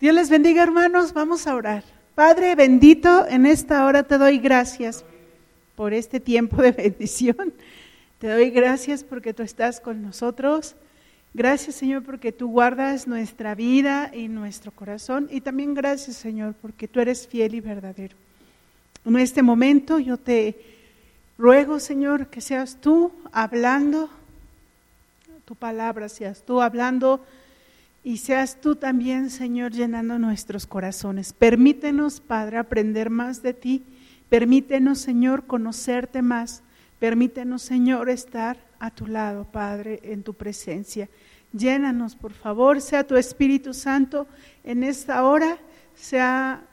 Dios les bendiga hermanos, vamos a orar. Padre bendito, en esta hora te doy gracias por este tiempo de bendición. Te doy gracias porque tú estás con nosotros. Gracias Señor porque tú guardas nuestra vida y nuestro corazón. Y también gracias Señor porque tú eres fiel y verdadero. En este momento yo te ruego Señor que seas tú hablando, tu palabra seas tú hablando y seas tú también Señor llenando nuestros corazones. Permítenos Padre aprender más de ti. Permítenos Señor conocerte más. Permítenos Señor estar a tu lado, Padre, en tu presencia. Llénanos, por favor, sea tu Espíritu Santo en esta hora, sea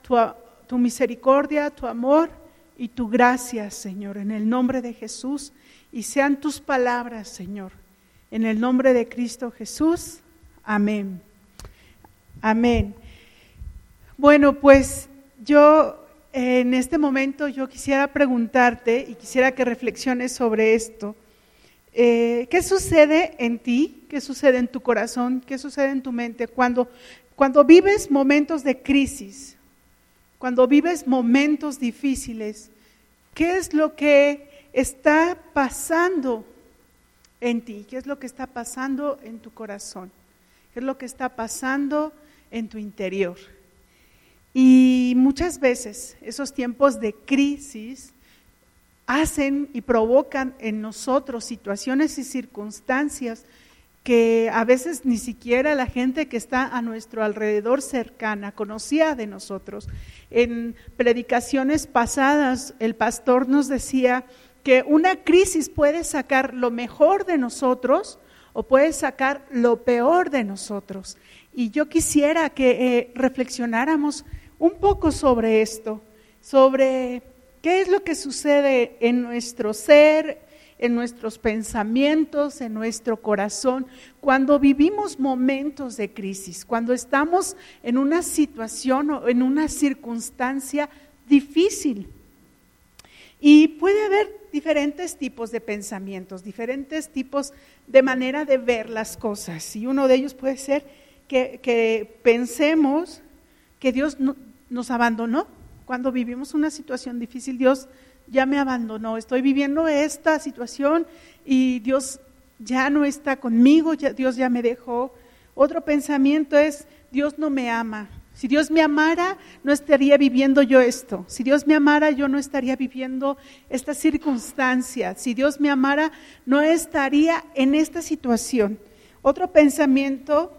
tu, misericordia, tu amor y tu gracia, Señor, en el nombre de Jesús, y sean tus palabras, Señor, en el nombre de Cristo Jesús. Amén. Amén. Bueno, pues yo en este momento yo quisiera preguntarte y quisiera que reflexiones sobre esto. Eh, ¿Qué sucede en ti? ¿Qué sucede en tu corazón? ¿Qué sucede en tu mente cuando, cuando vives momentos de crisis? Cuando vives momentos difíciles, ¿qué es lo que está pasando en ti? ¿Qué es lo que está pasando en tu corazón? ¿Qué es lo que está pasando en tu interior? Y muchas veces esos tiempos de crisis hacen y provocan en nosotros situaciones y circunstancias que a veces ni siquiera la gente que está a nuestro alrededor cercana conocía de nosotros. En predicaciones pasadas el pastor nos decía que una crisis puede sacar lo mejor de nosotros o puede sacar lo peor de nosotros. Y yo quisiera que eh, reflexionáramos un poco sobre esto, sobre ¿Qué es lo que sucede en nuestro ser, en nuestros pensamientos, en nuestro corazón, cuando vivimos momentos de crisis, cuando estamos en una situación o en una circunstancia difícil? Y puede haber diferentes tipos de pensamientos, diferentes tipos de manera de ver las cosas. Y uno de ellos puede ser que, pensemos que Dios nos abandonó, cuando vivimos una situación difícil, Dios ya me abandonó, estoy viviendo esta situación y Dios ya no está conmigo, Dios ya me dejó. Otro pensamiento es, Dios no me ama. Si Dios me amara, no estaría viviendo yo esto. Si Dios me amara, yo no estaría viviendo esta circunstancia. Si Dios me amara, no estaría en esta situación. Otro pensamiento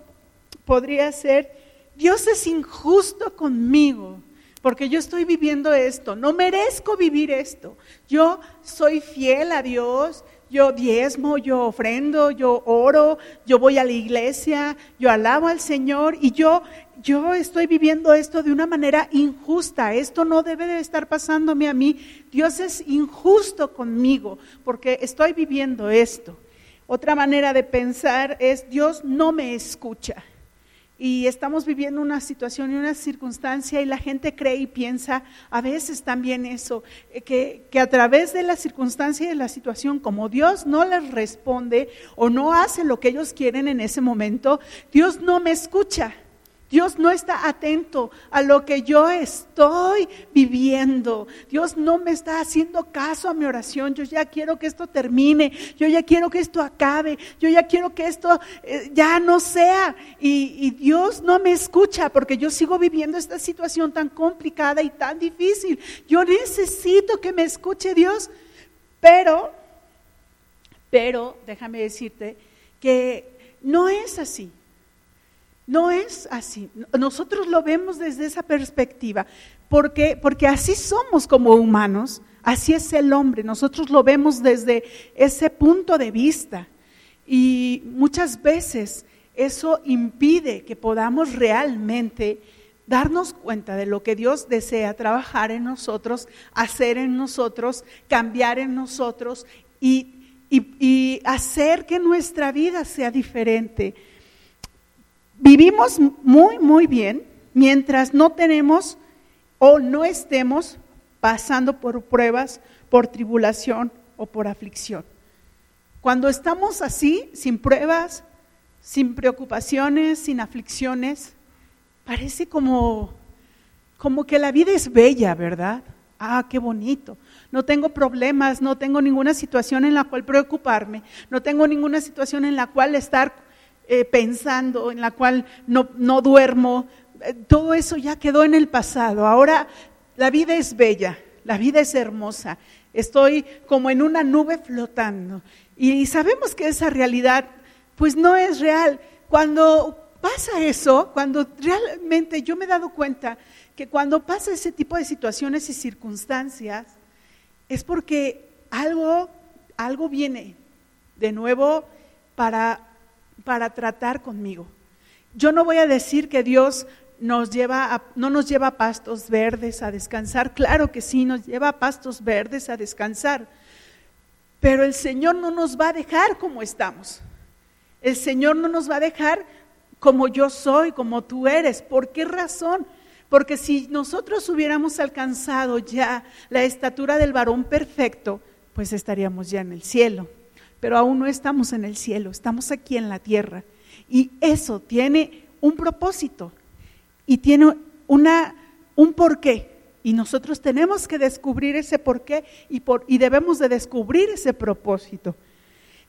podría ser, Dios es injusto conmigo porque yo estoy viviendo esto, no merezco vivir esto. Yo soy fiel a Dios, yo diezmo, yo ofrendo, yo oro, yo voy a la iglesia, yo alabo al Señor y yo yo estoy viviendo esto de una manera injusta. Esto no debe de estar pasándome a mí. Dios es injusto conmigo porque estoy viviendo esto. Otra manera de pensar es Dios no me escucha y estamos viviendo una situación y una circunstancia y la gente cree y piensa a veces también eso, eh, que, que, a través de la circunstancia y de la situación, como Dios no les responde o no hace lo que ellos quieren en ese momento, Dios no me escucha. Dios no está atento a lo que yo estoy viviendo. Dios no me está haciendo caso a mi oración. Yo ya quiero que esto termine. Yo ya quiero que esto acabe. Yo ya quiero que esto eh, ya no sea. Y, y Dios no me escucha porque yo sigo viviendo esta situación tan complicada y tan difícil. Yo necesito que me escuche Dios. Pero, pero, déjame decirte que no es así. No es así. Nosotros lo vemos desde esa perspectiva, porque, porque así somos como humanos, así es el hombre. Nosotros lo vemos desde ese punto de vista. Y muchas veces eso impide que podamos realmente darnos cuenta de lo que Dios desea trabajar en nosotros, hacer en nosotros, cambiar en nosotros y, y hacer que nuestra vida sea diferente vivimos muy, muy bien mientras no tenemos o no estemos pasando por pruebas, por tribulación o por aflicción. Cuando estamos así, sin pruebas, sin preocupaciones, sin aflicciones, parece como, como que la vida es bella, ¿verdad? Ah, qué bonito. No tengo problemas, no tengo ninguna situación en la cual preocuparme, no tengo ninguna situación en la cual estar eh, pensando, en la cual no, no duermo. Eh, todo eso ya quedó en el pasado. Ahora la vida es bella, la vida es hermosa. Estoy como en una nube flotando. Y sabemos que esa realidad pues no es real. Cuando pasa eso, cuando realmente yo me he dado cuenta que cuando pasa ese tipo de situaciones y circunstancias, es porque algo, algo viene de nuevo para, para tratar conmigo. Yo no voy a decir que Dios nos lleva no nos lleva a pastos verdes a descansar, claro que sí, nos lleva a pastos verdes a descansar, pero el Señor no nos va a dejar como estamos. El Señor no nos va a dejar como yo soy, como tú eres. ¿Por qué razón? Porque si nosotros hubiéramos alcanzado ya la estatura del varón perfecto, pues estaríamos ya en el cielo. Pero aún no estamos en el cielo, estamos aquí en la tierra. Y eso tiene un propósito y tiene una, un porqué. Y nosotros tenemos que descubrir ese porqué y, por, y debemos de descubrir ese propósito.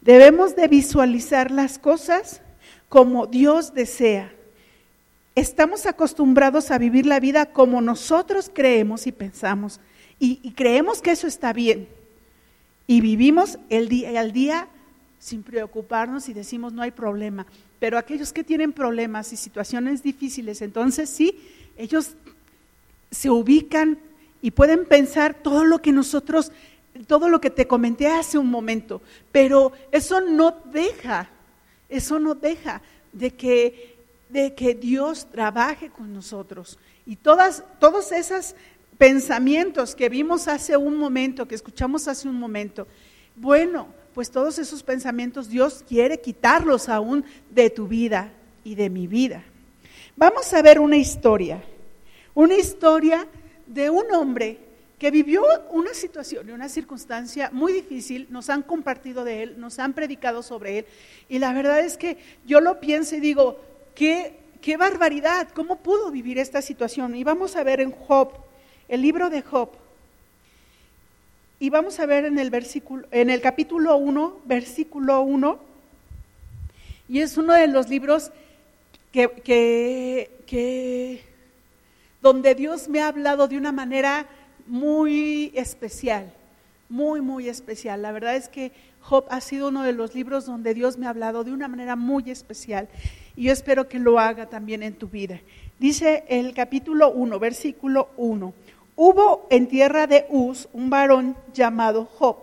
Debemos de visualizar las cosas como Dios desea estamos acostumbrados a vivir la vida como nosotros creemos y pensamos. Y, creemos que eso está bien. Y vivimos el día al día sin preocuparnos y decimos no hay problema. Pero aquellos que tienen problemas y situaciones difíciles, entonces sí, ellos se ubican y pueden pensar todo lo que nosotros, todo lo que te comenté hace un momento. Pero eso no deja, eso no deja de que de que Dios trabaje con nosotros. Y todas, todos esos pensamientos que vimos hace un momento, que escuchamos hace un momento, bueno, pues todos esos pensamientos Dios quiere quitarlos aún de tu vida y de mi vida. Vamos a ver una historia, una historia de un hombre que vivió una situación y una circunstancia muy difícil, nos han compartido de él, nos han predicado sobre él, y la verdad es que yo lo pienso y digo, qué, barbaridad, ¿cómo pudo vivir esta situación? Y vamos a ver en Job, el libro de Job. Y vamos a ver en el versículo, en el capítulo 1, versículo 1, y es uno de los libros que, que, donde Dios me ha hablado de una manera muy especial, muy, muy especial. La verdad es que Job ha sido uno de los libros donde Dios me ha hablado de una manera muy especial y yo espero que lo haga también en tu vida. Dice el capítulo 1, versículo 1. Hubo en tierra de Uz un varón llamado Job,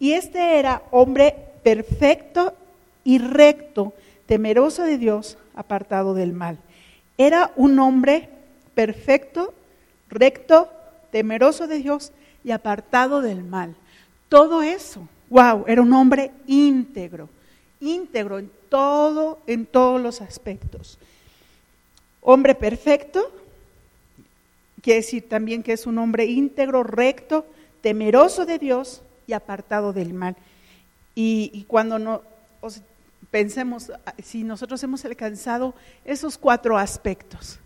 y este era hombre perfecto y recto, temeroso de Dios, apartado del mal. Era un hombre perfecto, recto, temeroso de Dios y apartado del mal. Todo eso, wow, era un hombre íntegro, íntegro en todo, en todos los aspectos. Hombre perfecto, quiere decir también que es un hombre íntegro, recto, temeroso de Dios y apartado del mal. Y, cuando no, pensemos, si nosotros hemos alcanzado esos cuatro aspectos,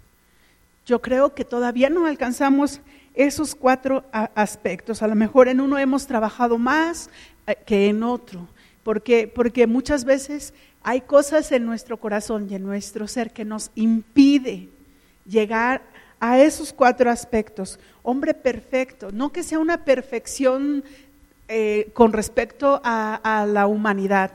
yo creo que todavía no alcanzamos esos cuatro aspectos. A lo mejor en uno hemos trabajado más eh, que en otro, porque, porque muchas veces hay cosas en nuestro corazón y en nuestro ser que nos impide llegar a esos cuatro aspectos. Hombre perfecto, no que sea una perfección eh, con respecto a, la humanidad,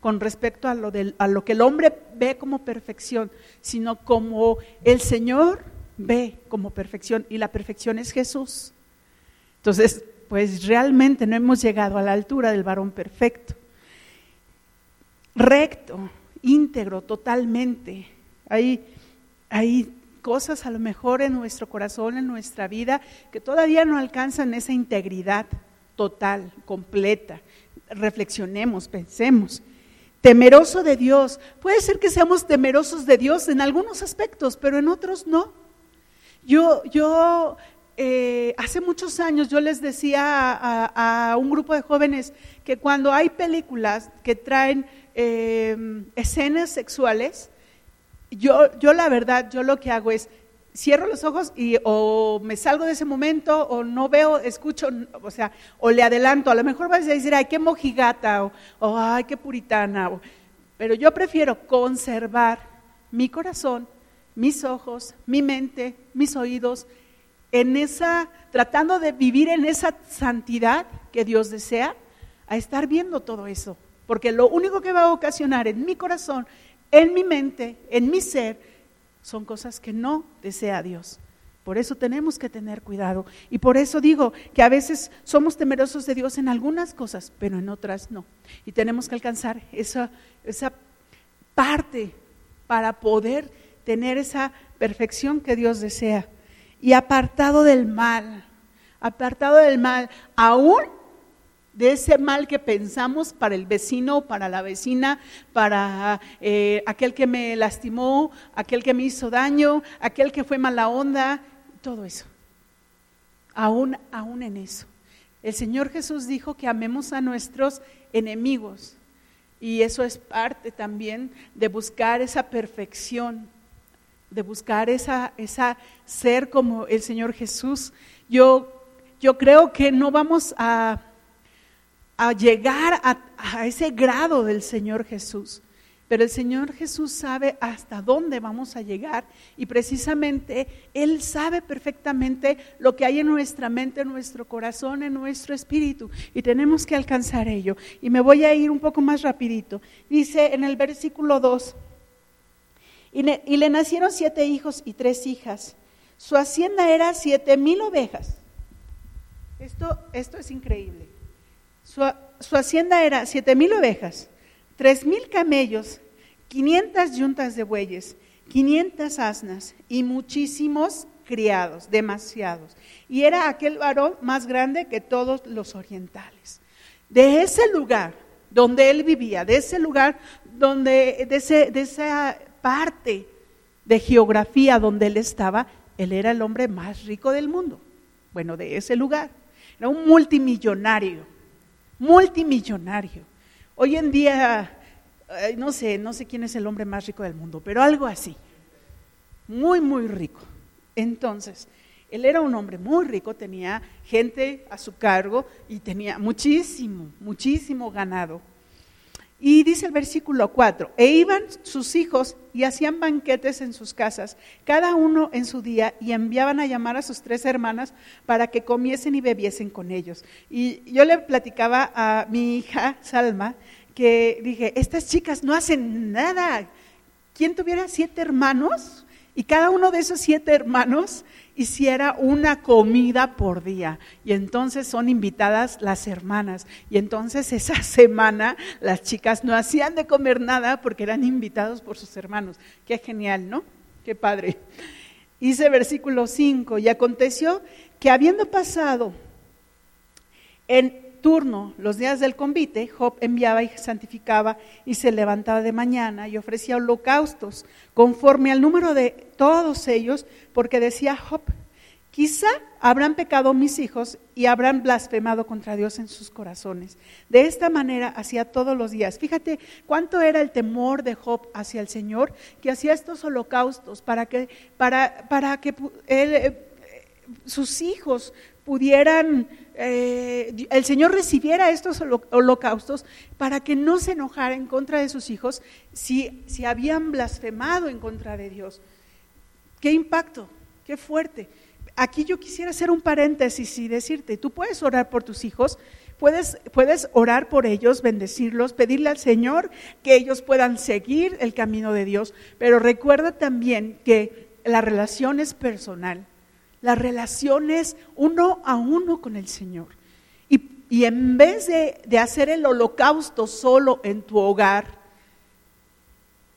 con respecto a lo, a lo que el hombre ve como perfección, sino como el Señor ve como perfección y la perfección es Jesús. Entonces, pues realmente no hemos llegado a la altura del varón perfecto recto, íntegro totalmente. Hay, hay cosas a lo mejor en nuestro corazón, en nuestra vida, que todavía no alcanzan esa integridad total, completa. Reflexionemos, pensemos. Temeroso de Dios. Puede ser que seamos temerosos de Dios en algunos aspectos, pero en otros no. Yo, yo eh, hace muchos años yo les decía a, un grupo de jóvenes que cuando hay películas que traen Em, escenas sexuales, yo, yo la verdad, yo lo que hago es cierro los ojos y o me salgo de ese momento o no veo, escucho, o sea, o le adelanto. A lo mejor vas a decir, ay, qué mojigata o, ay, qué puritana. pero yo prefiero conservar mi corazón, mis ojos, mi mente, mis oídos, en esa, tratando de vivir en esa santidad que Dios desea, a estar viendo todo eso. Porque lo único que va a ocasionar en mi corazón, en mi mente, en mi ser, son cosas que no desea Dios. Por eso tenemos que tener cuidado. Y por eso digo que a veces somos temerosos de Dios en algunas cosas, pero en otras no. Y tenemos que alcanzar esa, esa parte para poder tener esa perfección que Dios desea. Y apartado del mal, apartado del mal, aún de ese mal que pensamos para el vecino, para la vecina, para eh, aquel que me lastimó, aquel que me hizo daño, aquel que fue mala onda, todo eso. Aún, aún en eso. El Señor Jesús dijo que amemos a nuestros enemigos y eso es parte también de buscar esa perfección, de buscar esa, esa ser como el Señor Jesús. Yo, yo creo que no vamos a a llegar a, ese grado del Señor Jesús. Pero el Señor Jesús sabe hasta dónde vamos a llegar y precisamente Él sabe perfectamente lo que hay en nuestra mente, en nuestro corazón, en nuestro espíritu y tenemos que alcanzar ello. Y me voy a ir un poco más rapidito. Dice en el versículo 2, y le, y le nacieron siete hijos y tres hijas. Su hacienda era siete mil ovejas. Esto, esto es increíble. Su, hacienda era siete mil ovejas, tres mil camellos, quinientas yuntas de bueyes, quinientas asnas y muchísimos criados, demasiados. Y era aquel varón más grande que todos los orientales. De ese lugar donde él vivía, de ese lugar donde, de, de esa parte de geografía donde él estaba, él era el hombre más rico del mundo. Bueno, de ese lugar. Era un multimillonario multimillonario. Hoy en día, no sé, no sé quién es el hombre más rico del mundo, pero algo así. Muy, muy rico. Entonces, él era un hombre muy rico, tenía gente a su cargo y tenía muchísimo, muchísimo ganado. Y dice el versículo 4, e iban sus hijos y hacían banquetes en sus casas, cada uno en su día, y enviaban a llamar a sus tres hermanas para que comiesen y bebiesen con ellos. Y yo le platicaba a mi hija Salma que dije, estas chicas no hacen nada. ¿Quién tuviera siete hermanos? Y cada uno de esos siete hermanos hiciera una comida por día. Y entonces son invitadas las hermanas. Y entonces esa semana las chicas no hacían de comer nada porque eran invitados por sus hermanos. Qué genial, ¿no? Qué padre. Dice versículo 5, y aconteció que habiendo pasado en turno, los días del convite, Job enviaba y santificaba y se levantaba de mañana y ofrecía holocaustos conforme al número de todos ellos, porque decía Job, quizá habrán pecado mis hijos y habrán blasfemado contra Dios en sus corazones. De esta manera hacía todos los días. Fíjate cuánto era el temor de Job hacia el Señor, que hacía estos holocaustos para que, para, para que él, eh, sus hijos pudieran, eh, el Señor recibiera estos holocaustos para que no se enojara en contra de sus hijos si, si habían blasfemado en contra de Dios. ¿Qué impacto? ¿Qué fuerte? Aquí yo quisiera hacer un paréntesis y decirte, tú puedes orar por tus hijos, puedes, puedes orar por ellos, bendecirlos, pedirle al Señor que ellos puedan seguir el camino de Dios, pero recuerda también que la relación es personal las relaciones uno a uno con el Señor. Y, en vez de, hacer el holocausto solo en tu hogar,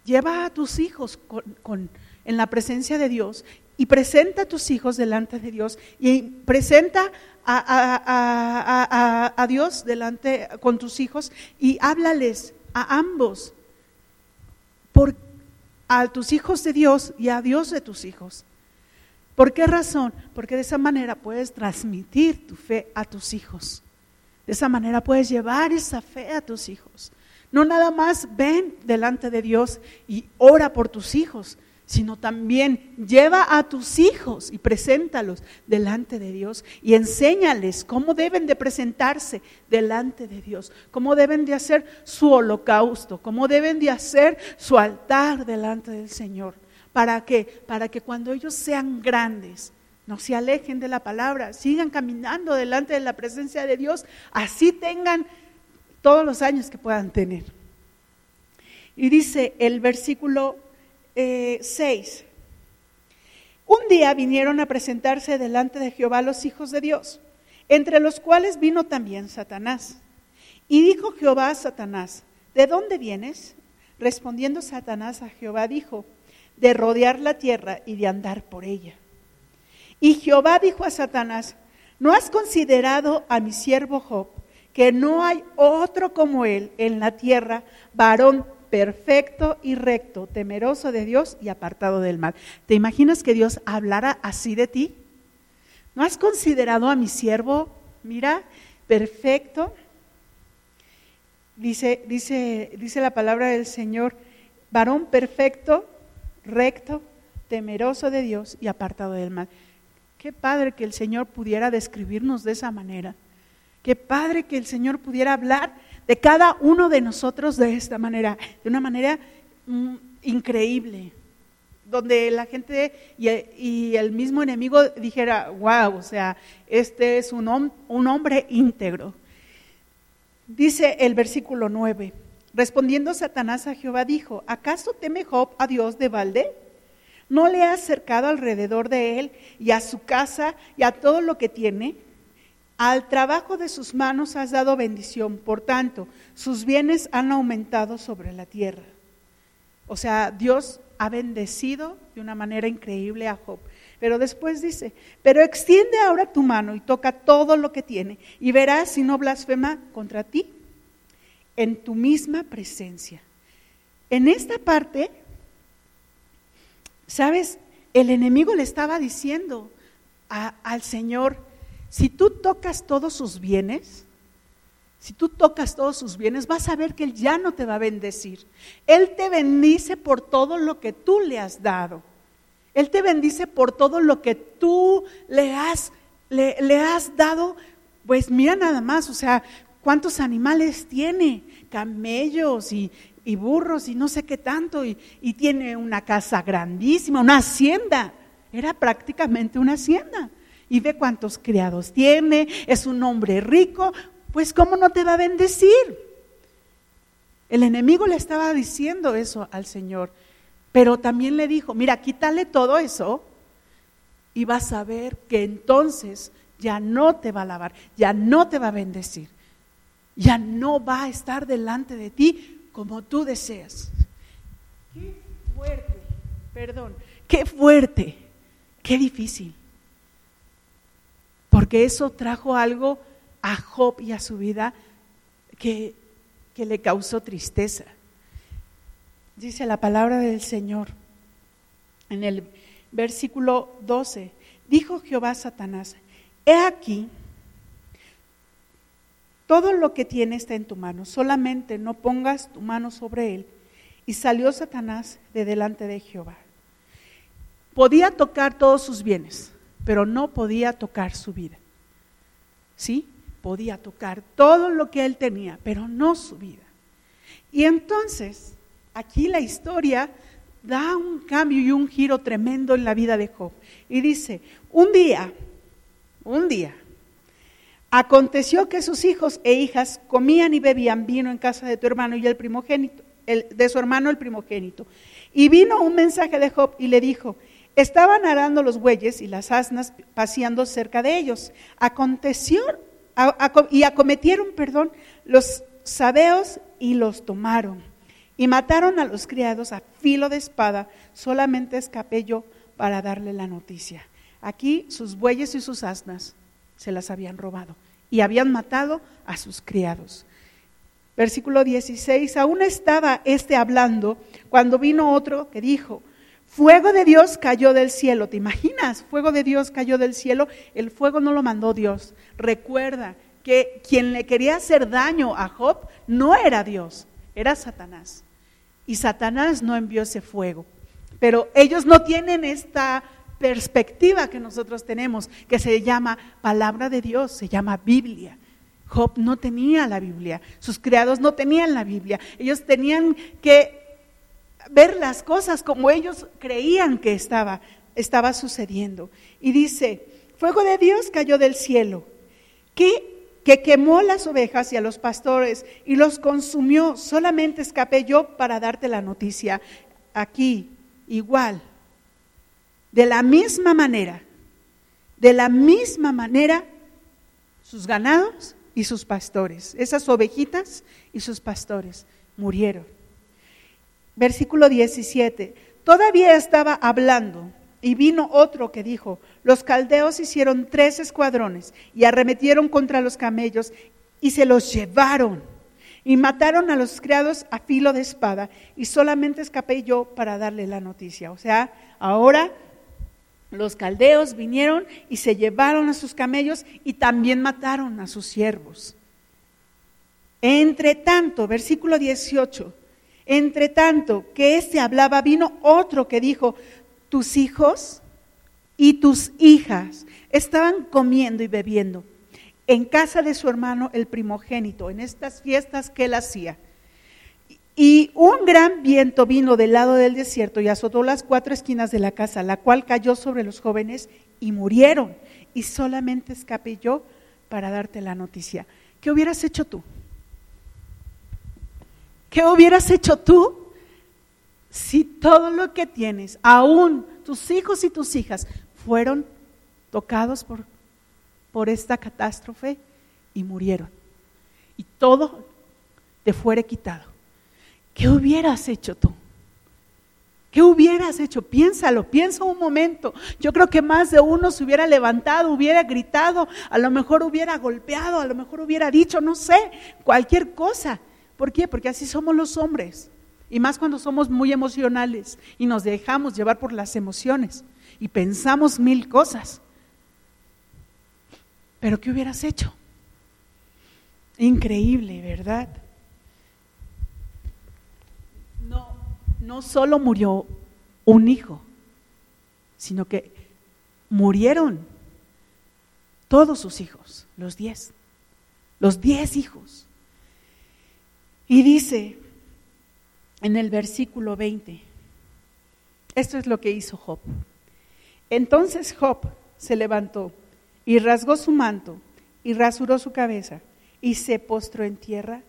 lleva a tus hijos con, en la presencia de Dios y presenta a tus hijos delante de Dios y presenta a, a, Dios delante con tus hijos y háblales a ambos, por, a tus hijos de Dios y a Dios de tus hijos. ¿Por qué razón? Porque de esa manera puedes transmitir tu fe a tus hijos. De esa manera puedes llevar esa fe a tus hijos. No nada más ven delante de Dios y ora por tus hijos, sino también lleva a tus hijos y preséntalos delante de Dios y enséñales cómo deben de presentarse delante de Dios, cómo deben de hacer su holocausto, cómo deben de hacer su altar delante del Señor. ¿Para qué? Para que cuando ellos sean grandes, no se alejen de la palabra, sigan caminando delante de la presencia de Dios, así tengan todos los años que puedan tener. Y dice el versículo 6. Eh, Un día vinieron a presentarse delante de Jehová los hijos de Dios, entre los cuales vino también Satanás. Y dijo Jehová a Satanás, ¿de dónde vienes? Respondiendo Satanás a Jehová dijo, de rodear la tierra y de andar por ella. Y Jehová dijo a Satanás, ¿no has considerado a mi siervo Job, que no hay otro como él en la tierra, varón perfecto y recto, temeroso de Dios y apartado del mal. ¿Te imaginas que Dios hablara así de ti? ¿No has considerado a mi siervo? Mira, perfecto. Dice, dice, dice la palabra del Señor, varón perfecto, recto, temeroso de Dios y apartado del mal. Qué padre que el Señor pudiera describirnos de esa manera. Qué padre que el Señor pudiera hablar de cada uno de nosotros de esta manera, de una manera mm, increíble, donde la gente y, el mismo enemigo dijera, wow, o sea, este es un, un hombre íntegro. Dice el versículo 9, respondiendo Satanás a Jehová dijo, ¿acaso teme Job a Dios de balde? ¿No le ha acercado alrededor de él y a su casa y a todo lo que tiene? Al trabajo de sus manos has dado bendición, por tanto, sus bienes han aumentado sobre la tierra. O sea, Dios ha bendecido de una manera increíble a Job. Pero después dice, pero extiende ahora tu mano y toca todo lo que tiene y verás si no blasfema contra ti en tu misma presencia. En esta parte, ¿sabes? El enemigo le estaba diciendo al Señor, si tú tocas todos sus bienes, si tú tocas todos sus bienes, vas a ver que Él ya no te va a bendecir. Él te bendice por todo lo que tú le has dado. Él te bendice por todo lo que tú le has, le, has dado. Pues mira nada más, o sea, cuántos animales tiene, camellos y, burros y no sé qué tanto, y, y tiene una casa grandísima, una hacienda. Era prácticamente una hacienda y ve cuántos criados tiene, es un hombre rico, pues ¿cómo no te va a bendecir? El enemigo le estaba diciendo eso al Señor, pero también le dijo, mira, quítale todo eso y vas a ver que entonces ya no te va a alabar, ya no te va a bendecir, ya no va a estar delante de ti como tú deseas. Qué fuerte, perdón, qué fuerte, qué difícil porque eso trajo algo a Job y a su vida que, que le causó tristeza. Dice la palabra del Señor en el versículo 12, dijo Jehová a Satanás, he aquí, todo lo que tiene está en tu mano, solamente no pongas tu mano sobre él. Y salió Satanás de delante de Jehová. Podía tocar todos sus bienes, pero no podía tocar su vida. ¿Sí? Podía tocar todo lo que él tenía, pero no su vida. Y entonces, aquí la historia da un cambio y un giro tremendo en la vida de Job. Y dice, un día, un día, aconteció que sus hijos e hijas comían y bebían vino en casa de tu hermano y el primogénito, el, de su hermano el primogénito. Y vino un mensaje de Job y le dijo, Estaban arando los bueyes y las asnas paseando cerca de ellos. Aconteció y acometieron, perdón, los sabeos y los tomaron. Y mataron a los criados a filo de espada. Solamente escapé yo para darle la noticia. Aquí sus bueyes y sus asnas se las habían robado y habían matado a sus criados. Versículo 16, aún estaba este hablando cuando vino otro que dijo, Fuego de Dios cayó del cielo, ¿te imaginas? Fuego de Dios cayó del cielo, el fuego no lo mandó Dios. Recuerda que quien le quería hacer daño a Job no era Dios, era Satanás. Y Satanás no envió ese fuego. Pero ellos no tienen esta perspectiva que nosotros tenemos, que se llama palabra de Dios, se llama Biblia. Job no tenía la Biblia, sus criados no tenían la Biblia, ellos tenían que ver las cosas como ellos creían que estaba, estaba sucediendo. Y dice, fuego de Dios cayó del cielo, que, que quemó las ovejas y a los pastores y los consumió. Solamente escapé yo para darte la noticia. Aquí, igual, de la misma manera, de la misma manera, sus ganados y sus pastores, esas ovejitas y sus pastores murieron. Versículo 17, todavía estaba hablando y vino otro que dijo, los caldeos hicieron tres escuadrones y arremetieron contra los camellos y se los llevaron y mataron a los criados a filo de espada y solamente escapé yo para darle la noticia. O sea, ahora los caldeos vinieron y se llevaron a sus camellos y también mataron a sus siervos. Entre tanto, versículo 18, entre tanto que éste hablaba, vino otro que dijo, tus hijos y tus hijas estaban comiendo y bebiendo en casa de su hermano el primogénito, en estas fiestas que él hacía. Y un gran viento vino del lado del desierto y azotó las cuatro esquinas de la casa, la cual cayó sobre los jóvenes y murieron. Y solamente escapé yo para darte la noticia. ¿Qué hubieras hecho tú? ¿Qué hubieras hecho tú si todo lo que tienes, aún tus hijos y tus hijas, fueron tocados por, por esta catástrofe y murieron? Y todo te fuere quitado. ¿Qué hubieras hecho tú? ¿Qué hubieras hecho? Piénsalo, piensa un momento. Yo creo que más de uno se hubiera levantado, hubiera gritado, a lo mejor hubiera golpeado, a lo mejor hubiera dicho, no sé, cualquier cosa. ¿Por qué? Porque así somos los hombres. Y más cuando somos muy emocionales y nos dejamos llevar por las emociones y pensamos mil cosas. Pero ¿qué hubieras hecho? Increíble, ¿verdad? No solo murió un hijo, sino que murieron todos sus hijos, los diez, los diez hijos. Y dice en el versículo 20, esto es lo que hizo Job. Entonces Job se levantó y rasgó su manto y rasuró su cabeza y se postró en tierra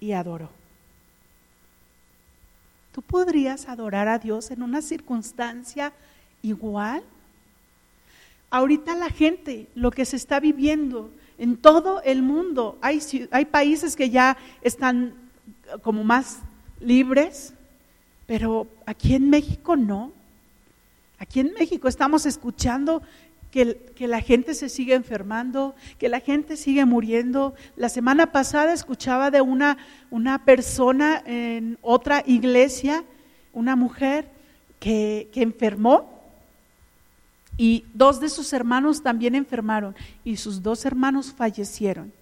y adoró. ¿Tú podrías adorar a Dios en una circunstancia igual? Ahorita la gente, lo que se está viviendo en todo el mundo, hay, hay países que ya están como más libres, pero aquí en México no. Aquí en México estamos escuchando que, la gente se sigue enfermando, que la gente sigue muriendo. La semana pasada escuchaba de una, una persona en otra iglesia, una mujer que, que enfermó y dos de sus hermanos también enfermaron y sus dos hermanos fallecieron.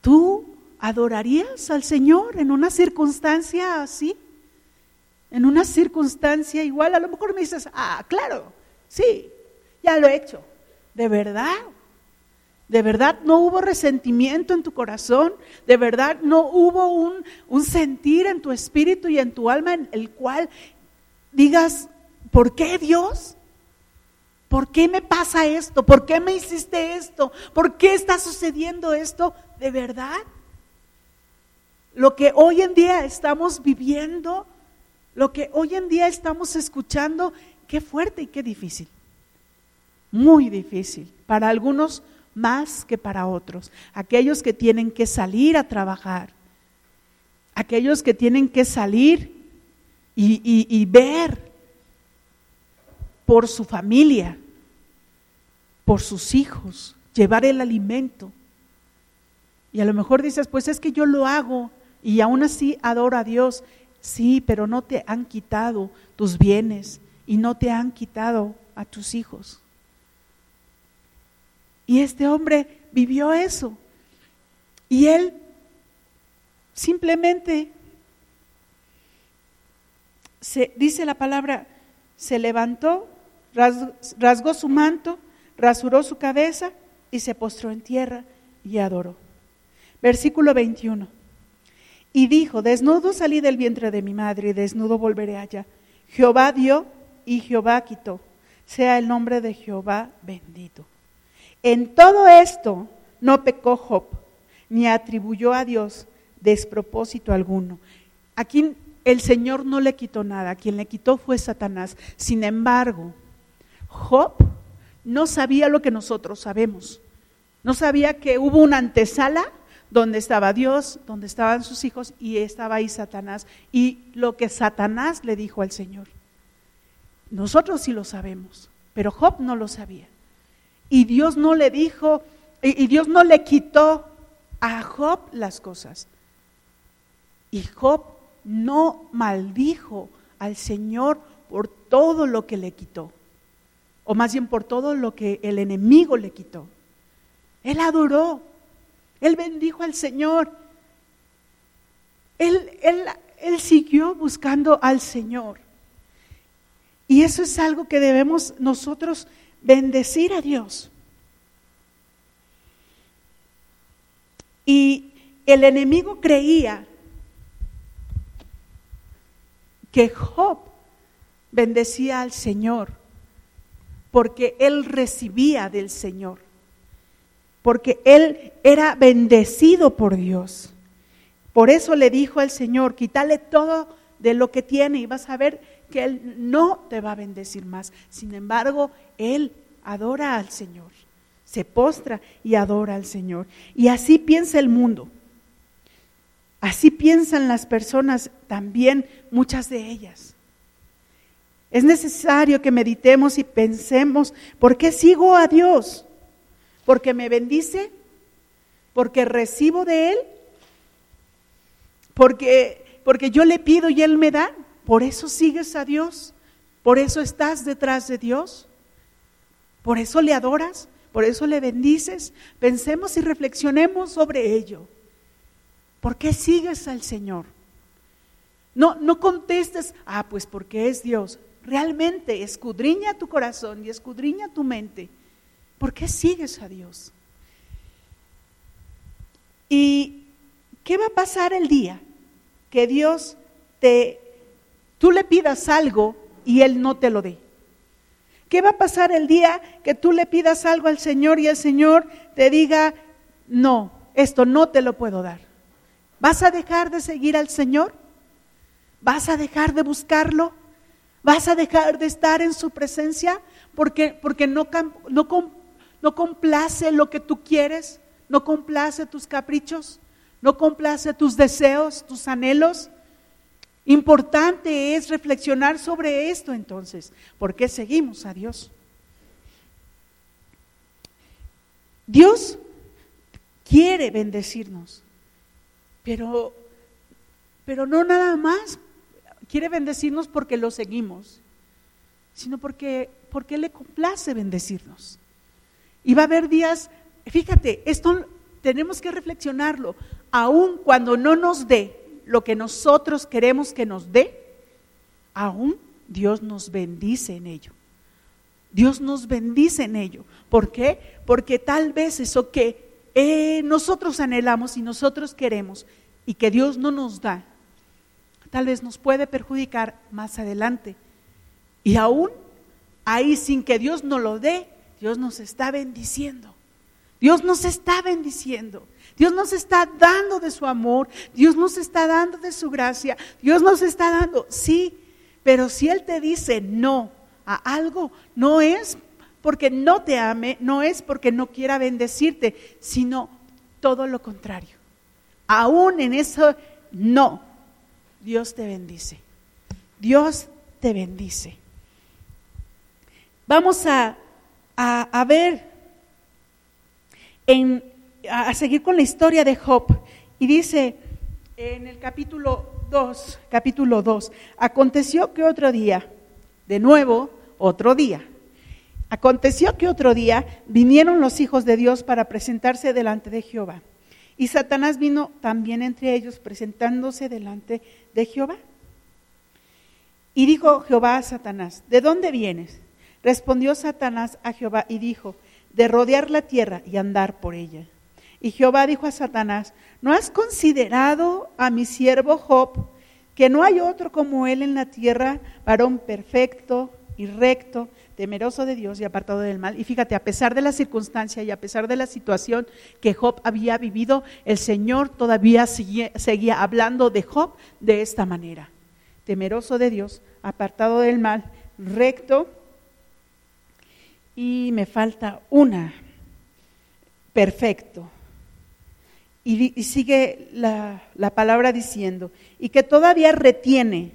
¿Tú adorarías al Señor en una circunstancia así? En una circunstancia igual, a lo mejor me dices, ah, claro, sí, ya lo he hecho. ¿De verdad? ¿De verdad no hubo resentimiento en tu corazón? ¿De verdad no hubo un, un, sentir en tu espíritu y en tu alma en el cual digas, ¿por qué Dios? ¿Por qué me pasa esto? ¿Por qué me hiciste esto? ¿Por qué está sucediendo esto? ¿De verdad? Lo que hoy en día estamos viviendo, lo que hoy en día estamos escuchando, qué fuerte y qué difícil muy difícil, para algunos más que para otros, aquellos que tienen que salir a trabajar, aquellos que tienen que salir y, ver por su familia, por sus hijos, llevar el alimento. Y a lo mejor dices, pues es que yo lo hago y aún así adoro a Dios. Sí, pero no te han quitado tus bienes y no te han quitado a tus hijos. Y este hombre vivió eso. Y él Simplemente se, dice la palabra, se levantó, rasgó su manto, rasuró su cabeza y se postró en tierra y adoró. Versículo 21. Y dijo, desnudo salí del vientre de mi madre y desnudo volveré allá. Jehová dio y Jehová quitó. Sea el nombre de Jehová bendito. En todo esto no pecó Job, ni atribuyó a Dios despropósito alguno. Aquí el Señor no le quitó nada, quien le quitó fue Satanás. Sin embargo, Job no sabía lo que nosotros sabemos. No sabía que hubo una antesala donde estaba Dios, donde estaban sus hijos y estaba ahí Satanás. Y lo que Satanás le dijo al Señor. Nosotros sí lo sabemos, pero Job no lo sabía. Y Dios no le dijo, y, Dios no le quitó a Job las cosas. Y Job no maldijo al Señor por todo lo que le quitó, o más bien por todo lo que el enemigo le quitó. Él adoró, él bendijo al Señor. Él, él, siguió buscando al Señor. Y eso es algo que debemos nosotros bendecir a Dios. Y el enemigo creía que Job bendecía al Señor porque él recibía del Señor porque él era bendecido por Dios. Por eso le dijo al Señor, quítale todo de lo que tiene y vas a ver que Él no te va a bendecir más. Sin embargo, Él adora al Señor, se postra y adora al Señor. Y así piensa el mundo. Así piensan las personas también, muchas de ellas. Es necesario que meditemos y pensemos, ¿por qué sigo a Dios? porque me bendice, porque recibo de Él, porque, porque yo le pido y Él me da. Por eso sigues a Dios, por eso estás detrás de Dios, por eso le adoras, por eso le bendices. Pensemos y reflexionemos sobre ello. ¿Por qué sigues al Señor? No, no contestes, ah, pues porque es Dios. Realmente escudriña tu corazón y escudriña tu mente. ¿Por qué sigues a Dios? ¿Y qué va a pasar el día que Dios te, tú le pidas algo y Él no te lo dé? ¿Qué va a pasar el día que tú le pidas algo al Señor y el Señor te diga, no, esto no te lo puedo dar? ¿Vas a dejar de seguir al Señor? ¿Vas a dejar de buscarlo? ¿Vas a dejar de estar en su presencia? Porque, porque no, no, no complace lo que tú quieres, no complace tus caprichos, no complace tus deseos, tus anhelos. Importante es reflexionar sobre esto entonces, ¿por qué seguimos a Dios? Dios quiere bendecirnos, pero, pero no nada más quiere bendecirnos porque lo seguimos, sino porque, porque le complace bendecirnos. Y va a haber días, fíjate, esto tenemos que reflexionarlo, aun cuando no nos dé lo que nosotros queremos que nos dé, aún Dios nos bendice en ello. Dios nos bendice en ello. ¿Por qué? Porque tal vez eso que eh, nosotros anhelamos y nosotros queremos y que Dios no nos da, tal vez nos puede perjudicar más adelante. Y aún ahí sin que Dios nos lo dé, Dios nos está bendiciendo. Dios nos está bendiciendo. Dios nos está dando de su amor. Dios nos está dando de su gracia. Dios nos está dando, sí, pero si Él te dice no a algo, no es porque no te ame, no es porque no quiera bendecirte, sino todo lo contrario. Aún en eso, no, Dios te bendice. Dios te bendice. Vamos a a, ver, en, a seguir con la historia de Job. Y dice en el capítulo 2, capítulo 2, aconteció que otro día, de nuevo, otro día, aconteció que otro día vinieron los hijos de Dios para presentarse delante de Jehová. Y Satanás vino también entre ellos presentándose delante de Jehová. Y dijo Jehová a Satanás, ¿de dónde vienes? Respondió Satanás a Jehová y dijo, de rodear la tierra y andar por ella. Y Jehová dijo a Satanás, ¿no has considerado a mi siervo Job, que no hay otro como él en la tierra, varón perfecto y recto, temeroso de Dios y apartado del mal? Y fíjate, a pesar de la circunstancia y a pesar de la situación que Job había vivido, el Señor todavía seguía, seguía hablando de Job de esta manera. Temeroso de Dios, apartado del mal, recto y me falta una, perfecto. Y, sigue la, la palabra diciendo, y que todavía retiene,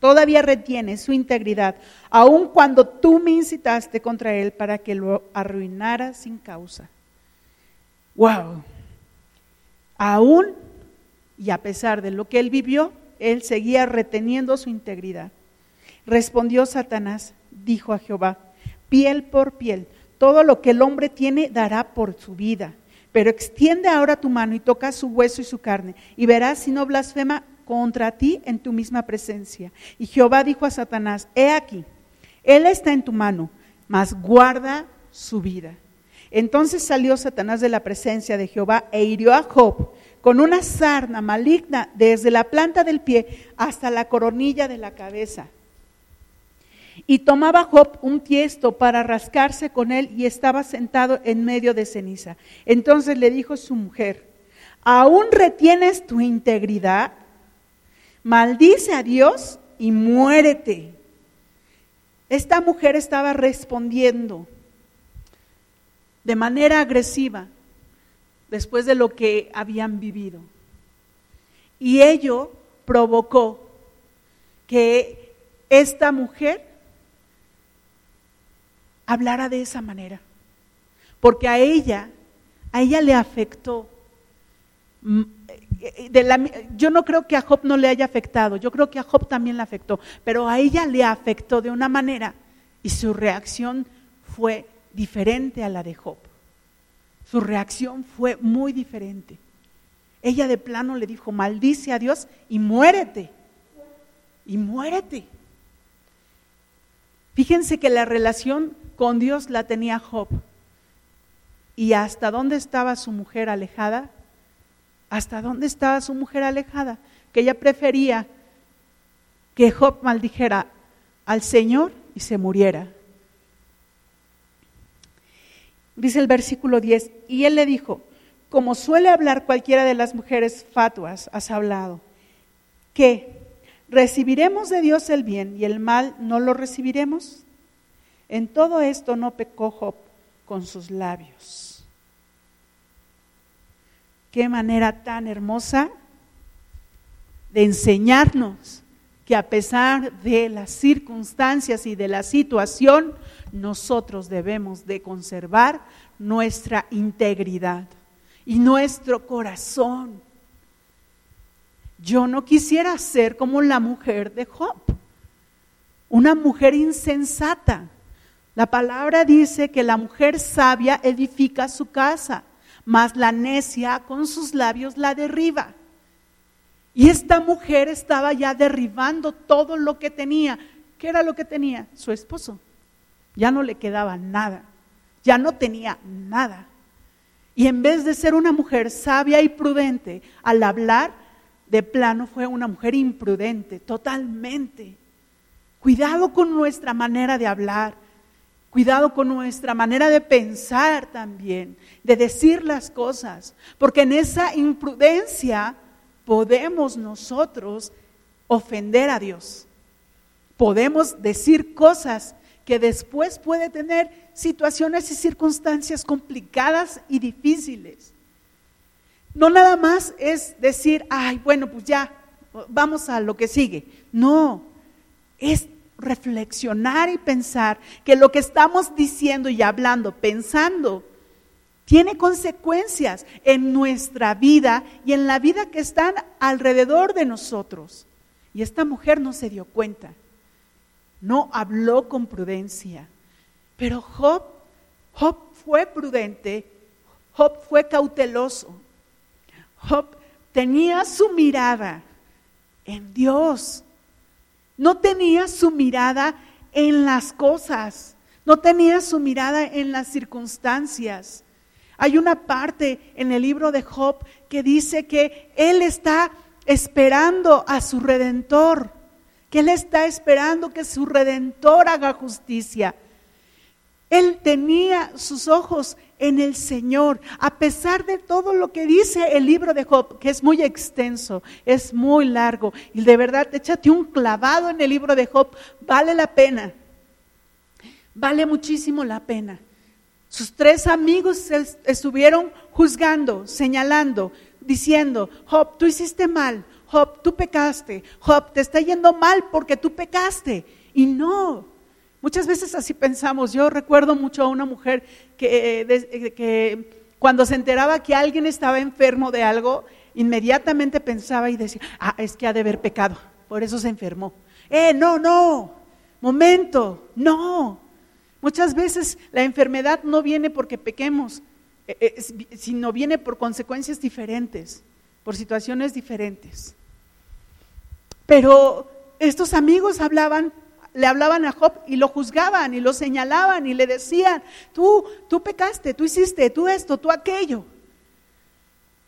todavía retiene su integridad, aun cuando tú me incitaste contra él para que lo arruinara sin causa. ¡Wow! Aún y a pesar de lo que él vivió, él seguía reteniendo su integridad. Respondió Satanás, dijo a Jehová, piel por piel. Todo lo que el hombre tiene dará por su vida. Pero extiende ahora tu mano y toca su hueso y su carne, y verás si no blasfema contra ti en tu misma presencia. Y Jehová dijo a Satanás, he aquí, él está en tu mano, mas guarda su vida. Entonces salió Satanás de la presencia de Jehová e hirió a Job con una sarna maligna desde la planta del pie hasta la coronilla de la cabeza. Y tomaba Job un tiesto para rascarse con él y estaba sentado en medio de ceniza. Entonces le dijo su mujer, ¿aún retienes tu integridad? Maldice a Dios y muérete. Esta mujer estaba respondiendo de manera agresiva después de lo que habían vivido. Y ello provocó que esta mujer hablara de esa manera. Porque a ella, a ella le afectó. Mm, de yo no creo que a Job no le haya afectado, yo creo que a Job también le afectó, pero a ella le afectó de una manera y su reacción fue diferente a la de Job. Su reacción fue muy diferente. Ella de plano le dijo, maldice a Dios y muérete. Y muérete. Fíjense que la relación con Dios la tenía Job. ¿Y hasta dónde estaba su mujer alejada? ¿Hasta dónde estaba su mujer alejada? Que ella prefería que Job maldijera al Señor y se muriera. Dice el versículo 10, y él le dijo, como suele hablar cualquiera de las mujeres fatuas, has hablado, que recibiremos de Dios el bien y el mal no lo recibiremos. En todo esto no pecó Job con sus labios. Qué manera tan hermosa de enseñarnos que a pesar de las circunstancias y de la situación, nosotros debemos de conservar nuestra integridad y nuestro corazón. Yo no quisiera ser como la mujer de Job, una mujer insensata la palabra dice que la mujer sabia edifica su casa, mas la necia con sus labios la derriba. Y esta mujer estaba ya derribando todo lo que tenía. ¿Qué era lo que tenía? Su esposo. Ya no le quedaba nada. Ya no tenía nada. Y en vez de ser una mujer sabia y prudente, al hablar de plano fue una mujer imprudente, totalmente. Cuidado con nuestra manera de hablar. Cuidado con nuestra manera de pensar también, de decir las cosas, porque en esa imprudencia podemos nosotros ofender a Dios. Podemos decir cosas que después puede tener situaciones y circunstancias complicadas y difíciles. No nada más es decir, ay, bueno, pues ya, vamos a lo que sigue. No, es reflexionar y pensar que lo que estamos diciendo y hablando, pensando, tiene consecuencias en nuestra vida y en la vida que están alrededor de nosotros. Y esta mujer no se dio cuenta, no habló con prudencia. Pero Job, Job fue prudente, Job fue cauteloso. Job tenía su mirada en Dios. No tenía su mirada en las cosas. No tenía su mirada en las circunstancias. Hay una parte en el libro de Job que dice que él está esperando a su redentor, que él está esperando que su redentor haga justicia. Él tenía sus ojos en el Señor, a pesar de todo lo que dice el libro de Job, que es muy extenso, es muy largo, y de verdad, échate un clavado en el libro de Job, vale la pena, vale muchísimo la pena. Sus tres amigos estuvieron juzgando, señalando, diciendo, Job, tú hiciste mal, Job, tú pecaste, Job, te está yendo mal porque tú pecaste. Y no, muchas veces así pensamos. Yo recuerdo mucho a una mujer que, eh, eh, que cuando se enteraba que alguien estaba enfermo de algo, inmediatamente pensaba y decía, ah, es que ha de haber pecado, por eso se enfermó. Eh, no, no, momento, no, Muchas veces la enfermedad no viene porque pequemos, eh, sino viene por consecuencias diferentes, por situaciones diferentes. Pero estos amigos hablaban, le hablaban a Job y lo juzgaban y lo señalaban y le decían, tú, tú pecaste, tú hiciste, tú esto, tú aquello.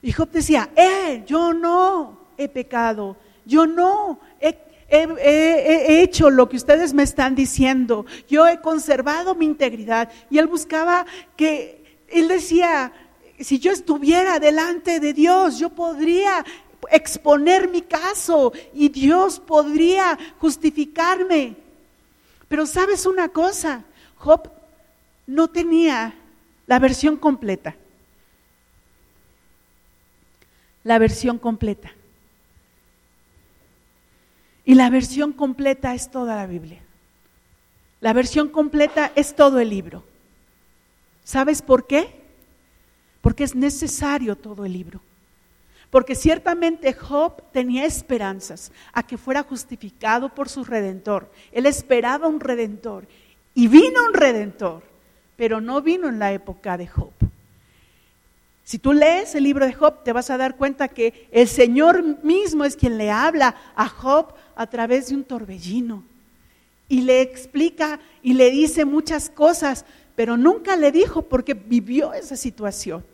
Y Job decía, eh, yo no he pecado, yo no he he, hecho lo que ustedes me están diciendo, yo he conservado mi integridad. Y él buscaba que, él decía, si yo estuviera delante de Dios, yo podría exponer mi caso y Dios podría justificarme. Pero sabes una cosa, Job no tenía la versión completa. La versión completa. Y la versión completa es toda la Biblia. La versión completa es todo el libro. ¿Sabes por qué? Porque es necesario todo el libro. Porque ciertamente Job tenía esperanzas a que fuera justificado por su redentor. Él esperaba un redentor y vino un redentor, pero no vino en la época de Job. Si tú lees el libro de Job, te vas a dar cuenta que el Señor mismo es quien le habla a Job a través de un torbellino y le explica y le dice muchas cosas, pero nunca le dijo porque vivió esa situación.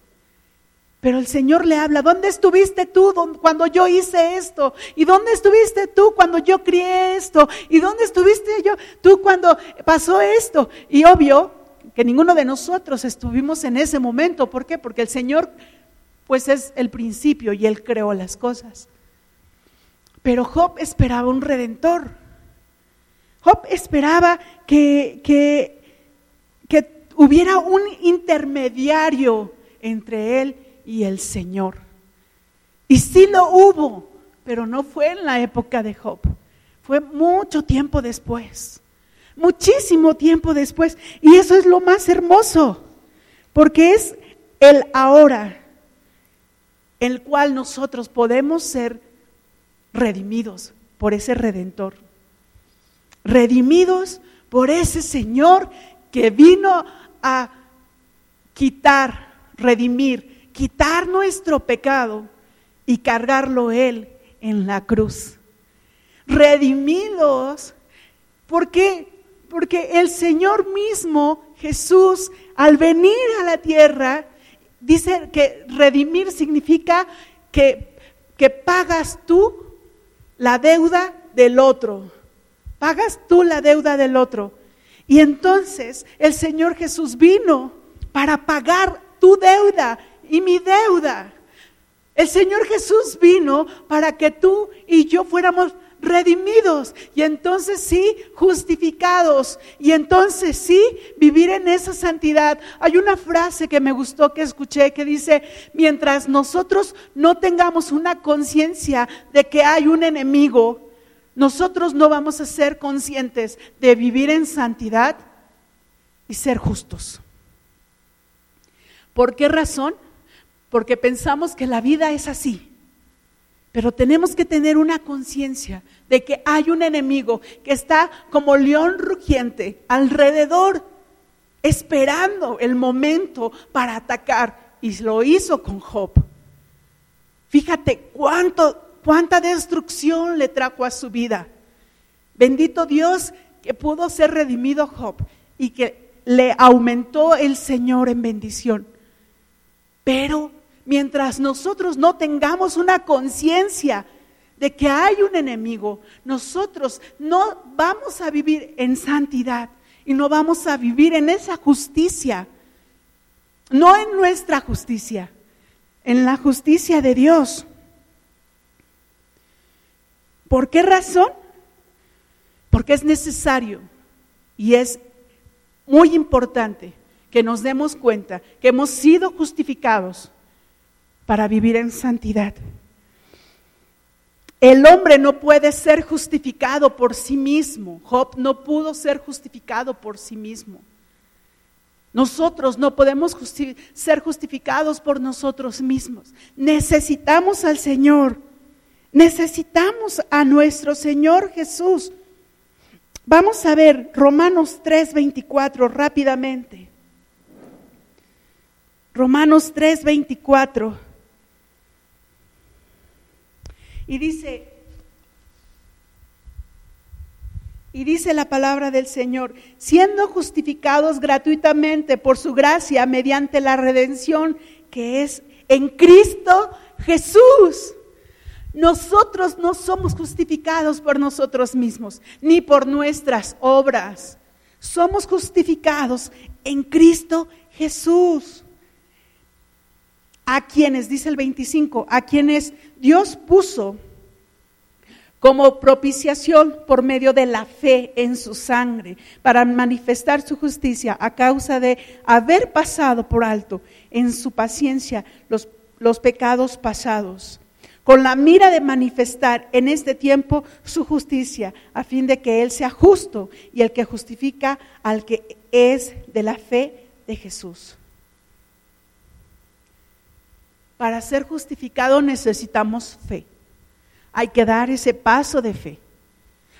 Pero el Señor le habla, ¿dónde estuviste tú cuando yo hice esto? ¿Y dónde estuviste tú cuando yo crié esto? ¿Y dónde estuviste yo tú cuando pasó esto? Y obvio que ninguno de nosotros estuvimos en ese momento. ¿Por qué? Porque el Señor pues es el principio y Él creó las cosas. Pero Job esperaba un redentor. Job esperaba que, que, que hubiera un intermediario entre él y el Señor. Y sí lo hubo, pero no fue en la época de Job. Fue mucho tiempo después. Muchísimo tiempo después. Y eso es lo más hermoso, porque es el ahora, el cual nosotros podemos ser redimidos por ese redentor, redimidos por ese Señor que vino a quitar, redimir, quitar nuestro pecado y cargarlo Él en la cruz. Redimidos, ¿por qué? Porque el Señor mismo, Jesús, al venir a la tierra, dice que redimir significa que, que pagas tú la deuda del otro. Pagas tú la deuda del otro. Y entonces el Señor Jesús vino para pagar tu deuda y mi deuda. El Señor Jesús vino para que tú y yo fuéramos redimidos y entonces sí justificados y entonces sí vivir en esa santidad. Hay una frase que me gustó que escuché que dice, mientras nosotros no tengamos una conciencia de que hay un enemigo, nosotros no vamos a ser conscientes de vivir en santidad y ser justos. ¿Por qué razón? Porque pensamos que la vida es así pero tenemos que tener una conciencia de que hay un enemigo que está como león rugiente alrededor, esperando el momento para atacar. Y lo hizo con Job. Fíjate cuánto, cuánta destrucción le trajo a su vida. Bendito Dios que pudo ser redimido Job y que le aumentó el Señor en bendición. Pero mientras nosotros no tengamos una conciencia de que hay un enemigo, nosotros no vamos a vivir en santidad y no vamos a vivir en esa justicia, no en nuestra justicia, en la justicia de Dios. ¿Por qué razón? Porque es necesario y es muy importante que nos demos cuenta que hemos sido justificados para vivir en santidad. El hombre no puede ser justificado por sí mismo. Job no pudo ser justificado por sí mismo. Nosotros no podemos ser justificados por nosotros mismos. Necesitamos al Señor. Necesitamos a nuestro Señor Jesús. Vamos a ver Romanos 3:24 rápidamente. Romanos 3:24. Y dice, Y dice la palabra del Señor, siendo justificados gratuitamente por su gracia mediante la redención que es en Cristo Jesús. Nosotros no somos justificados por nosotros mismos, ni por nuestras obras. Somos justificados en Cristo Jesús. A quienes, dice el 25, a quienes Dios puso como propiciación por medio de la fe en su sangre, para manifestar su justicia a causa de haber pasado por alto en su paciencia los, pecados pasados, con la mira de manifestar en este tiempo su justicia, a fin de que Él sea justo y el que justifica al que es de la fe de Jesús. Para ser justificado necesitamos fe. Hay que dar ese paso de fe.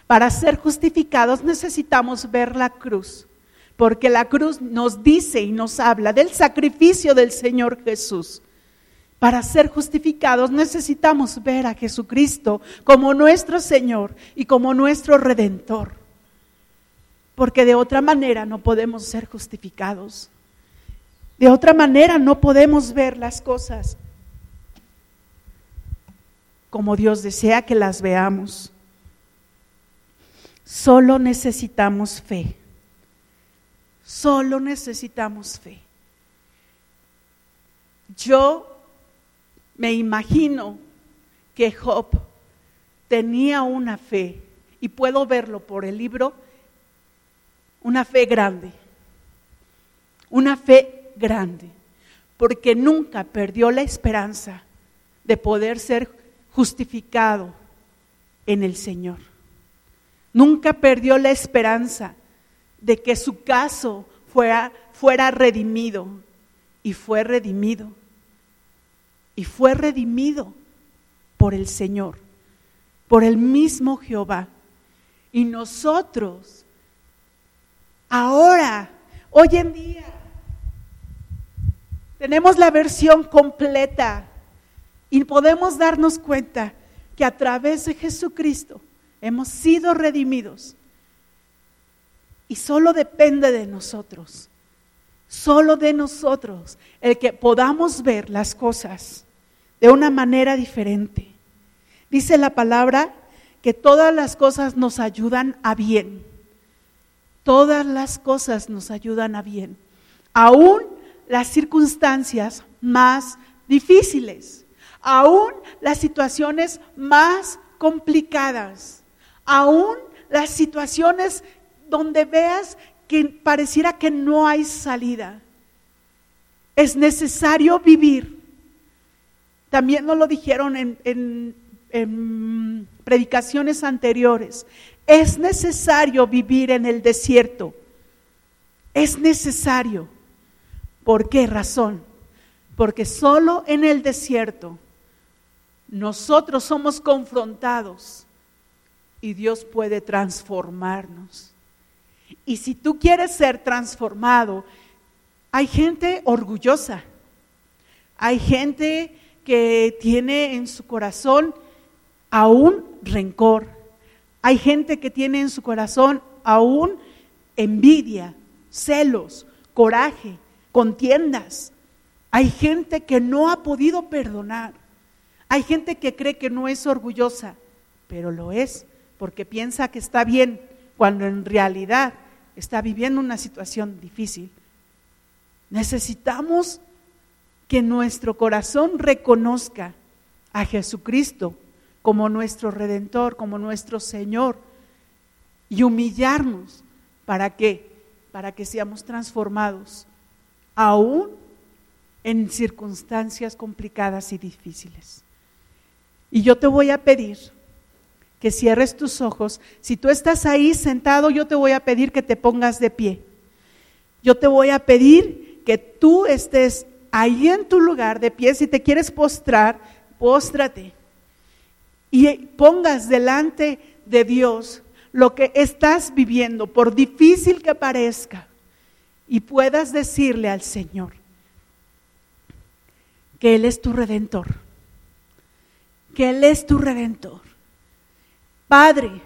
Para ser justificados necesitamos ver la cruz, porque la cruz nos dice y nos habla del sacrificio del Señor Jesús. Para ser justificados necesitamos ver a Jesucristo como nuestro Señor y como nuestro Redentor, porque de otra manera no podemos ser justificados. De otra manera no podemos ver las cosas como Dios desea que las veamos. Solo necesitamos fe. Solo necesitamos fe. Yo me imagino que Job tenía una fe, y puedo verlo por el libro, una fe grande, una fe grande, porque nunca perdió la esperanza de poder ser justificado en el Señor. Nunca perdió la esperanza de que su caso fuera, fuera redimido y fue redimido. Y fue redimido por el Señor, por el mismo Jehová. Y nosotros, ahora, hoy en día, tenemos la versión completa y podemos darnos cuenta que a través de Jesucristo hemos sido redimidos. Y solo depende de nosotros, solo de nosotros, el que podamos ver las cosas de una manera diferente. Dice la palabra que todas las cosas nos ayudan a bien. Todas las cosas nos ayudan a bien. Aún las circunstancias más difíciles aún las situaciones más complicadas, aún las situaciones donde veas que pareciera que no hay salida. Es necesario vivir. También nos lo dijeron en, predicaciones anteriores. Es necesario vivir en el desierto. Es necesario. ¿Por qué razón? Porque solo en el desierto nosotros somos confrontados y Dios puede transformarnos. Y si tú quieres ser transformado, hay gente orgullosa, hay gente que tiene en su corazón aún rencor. Hay gente que tiene en su corazón aún envidia, celos, coraje, contiendas. Hay gente que no ha podido perdonar. Hay gente que cree que no es orgullosa, pero lo es porque piensa que está bien cuando en realidad está viviendo una situación difícil. Necesitamos que nuestro corazón reconozca a Jesucristo como nuestro redentor, como nuestro Señor y humillarnos para que para que seamos transformados aún en circunstancias complicadas y difíciles. Y yo te voy a pedir que cierres tus ojos. Si tú estás ahí sentado, yo te voy a pedir que te pongas de pie. Yo te voy a pedir que tú estés ahí en tu lugar de pie. Si te quieres postrar, póstrate. Y pongas delante de Dios lo que estás viviendo, por difícil que parezca, y puedas decirle al Señor que Él es tu redentor, que Él es tu redentor. Padre,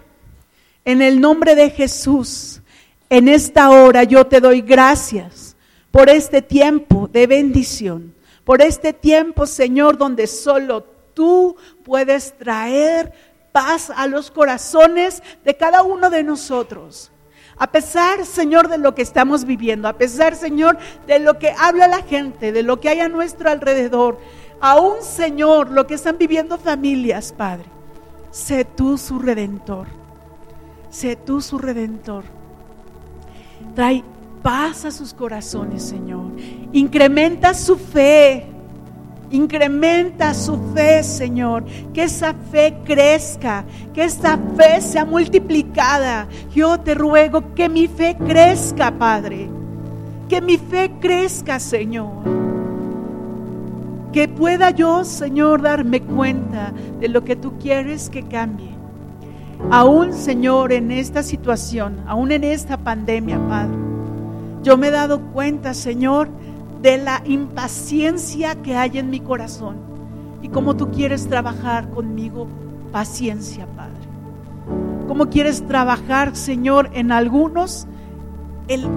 en el nombre de Jesús, en esta hora yo te doy gracias por este tiempo de bendición, por este tiempo, Señor, donde solo tú puedes traer paz a los corazones de cada uno de nosotros. A pesar, Señor, de lo que estamos viviendo, a pesar, Señor, de lo que habla la gente, de lo que hay a nuestro alrededor, aún, Señor, lo que están viviendo familias, Padre, sé tú su redentor, sé tú su redentor. Trae paz a sus corazones, Señor. Incrementa su fe. Incrementa su fe, Señor. Que esa fe crezca, que esa fe sea multiplicada. Yo te ruego que mi fe crezca, Padre. Que mi fe crezca, Señor. Que pueda yo, Señor, darme cuenta de lo que tú quieres que cambie. Aún, Señor, en esta situación, aún en esta pandemia, Padre. Yo me he dado cuenta, Señor, de la impaciencia que hay en mi corazón y cómo tú quieres trabajar conmigo paciencia, Padre. Cómo quieres trabajar, Señor, en algunos el,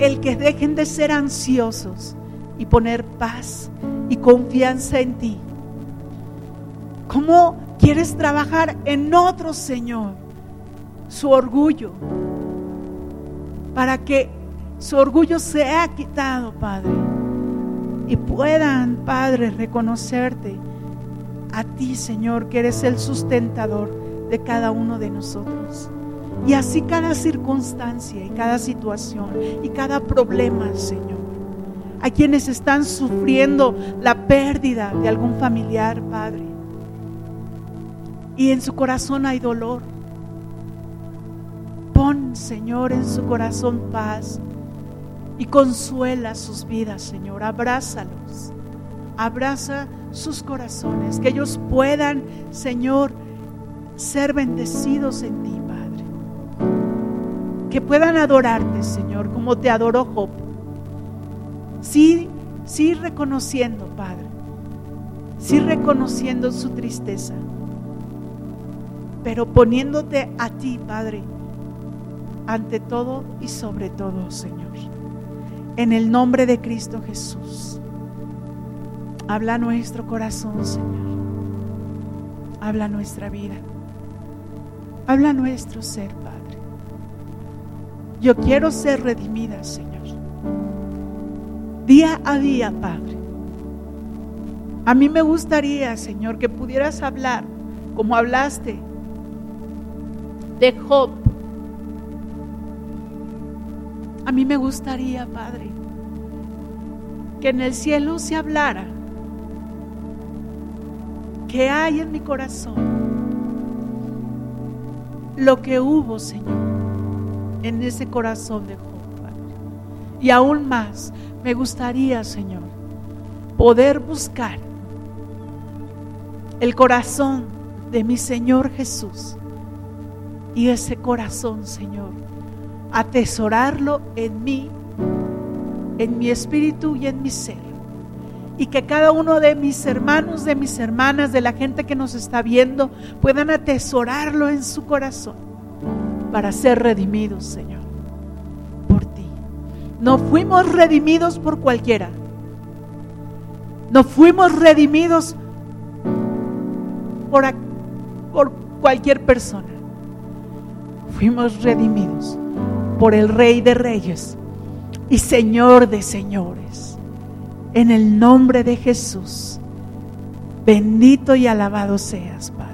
el que dejen de ser ansiosos y poner paz y confianza en ti. ¿Cómo quieres trabajar en otros, Señor? Su orgullo, para que su orgullo sea quitado, Padre y puedan, Padre, reconocerte a ti, Señor, que eres el sustentador de cada uno de nosotros. Y así cada circunstancia y cada situación y cada problema, Señor. A quienes están sufriendo la pérdida de algún familiar, Padre. Y en su corazón hay dolor. Pon, Señor, en su corazón paz y consuela sus vidas, Señor. Abrázalos. Abraza sus corazones, que ellos puedan, Señor, ser bendecidos en ti, Padre. Que puedan adorarte, Señor, como te adoró Job. Sí, sí reconociendo, Padre. Sí reconociendo su tristeza. Pero poniéndote a ti, Padre, ante todo y sobre todo, Señor en el nombre de Cristo Jesús. Habla nuestro corazón, Señor. Habla nuestra vida. Habla nuestro ser, Padre. Yo quiero ser redimida, Señor. Día a día, Padre. A mí me gustaría, Señor, que pudieras hablar como hablaste de Job a mí me gustaría, Padre, que en el cielo se hablara que hay en mi corazón lo que hubo, Señor, en ese corazón de Job, Padre. Y aún más, me gustaría, Señor, poder buscar el corazón de mi Señor Jesús y ese corazón, Señor, atesorarlo en mí, en mi espíritu y en mi ser. Y que cada uno de mis hermanos, de mis hermanas, de la gente que nos está viendo, puedan atesorarlo en su corazón para ser redimidos, Señor. No fuimos redimidos por cualquiera. No fuimos redimidos por, por cualquier persona. Fuimos redimidos por el Rey de Reyes y Señor de Señores. En el nombre de Jesús. Bendito y alabado seas, Padre.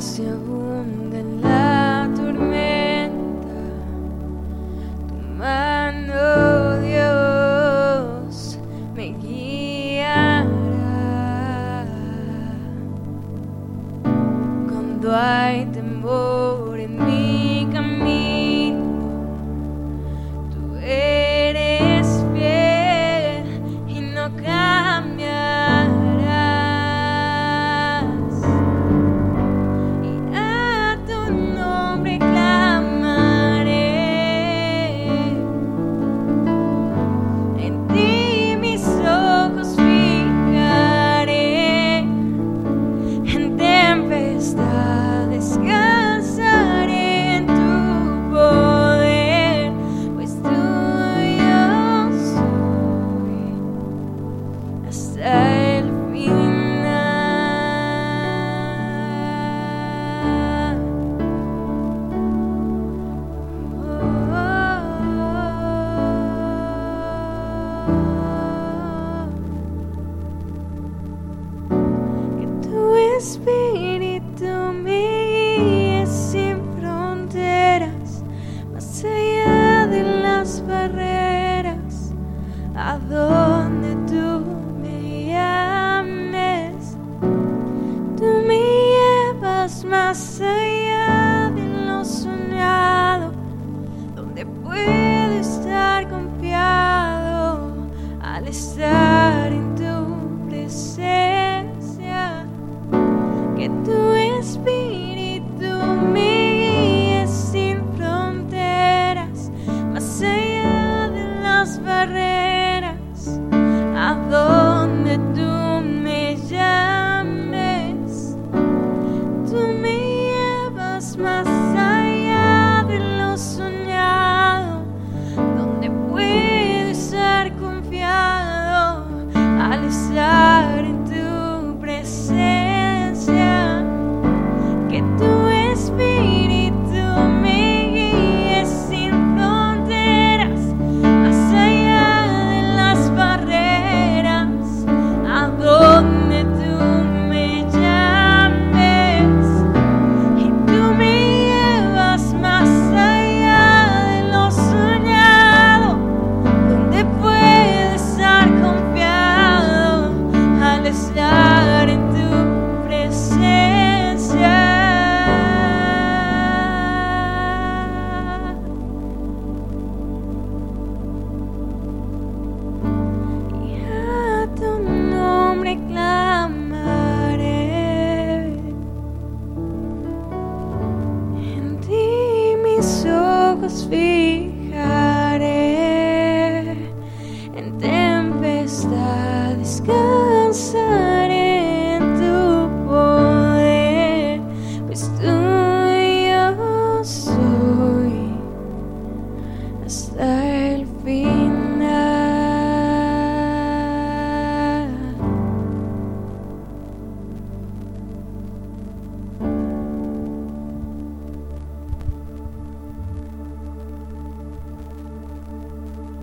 paixão.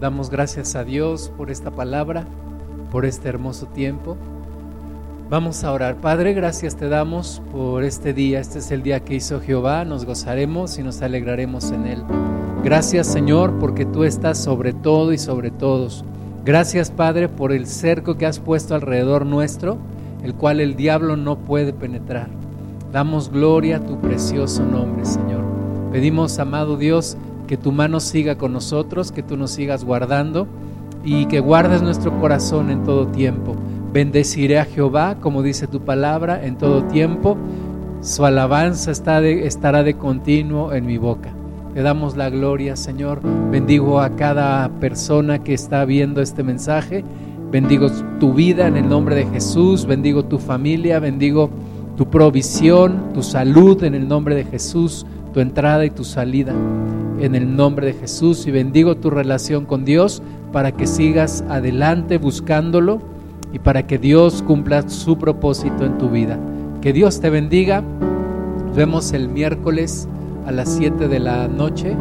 Damos gracias a Dios por esta palabra, por este hermoso tiempo. Vamos a orar. Padre, gracias te damos por este día. Este es el día que hizo Jehová. Nos gozaremos y nos alegraremos en él. Gracias Señor porque tú estás sobre todo y sobre todos. Gracias Padre por el cerco que has puesto alrededor nuestro, el cual el diablo no puede penetrar. Damos gloria a tu precioso nombre, Señor. Pedimos, amado Dios, que tu mano siga con nosotros, que tú nos sigas guardando y que guardes nuestro corazón en todo tiempo. Bendeciré a Jehová, como dice tu palabra, en todo tiempo. Su alabanza está de- estará de continuo en mi boca. Te damos la gloria, Señor. Bendigo a cada persona que está viendo este mensaje. Bendigo tu vida en el nombre de Jesús. Bendigo tu familia. Bendigo tu provisión, tu salud en el nombre de Jesús. Tu entrada y tu salida en el nombre de Jesús. Y bendigo tu relación con Dios para que sigas adelante buscándolo y para que Dios cumpla su propósito en tu vida. Que Dios te bendiga. Nos vemos el miércoles a las 7 de la noche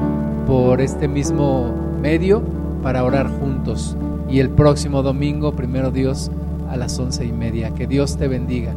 por este mismo medio para orar juntos. Y el próximo domingo, primero Dios, a las once y media. Que Dios te bendiga.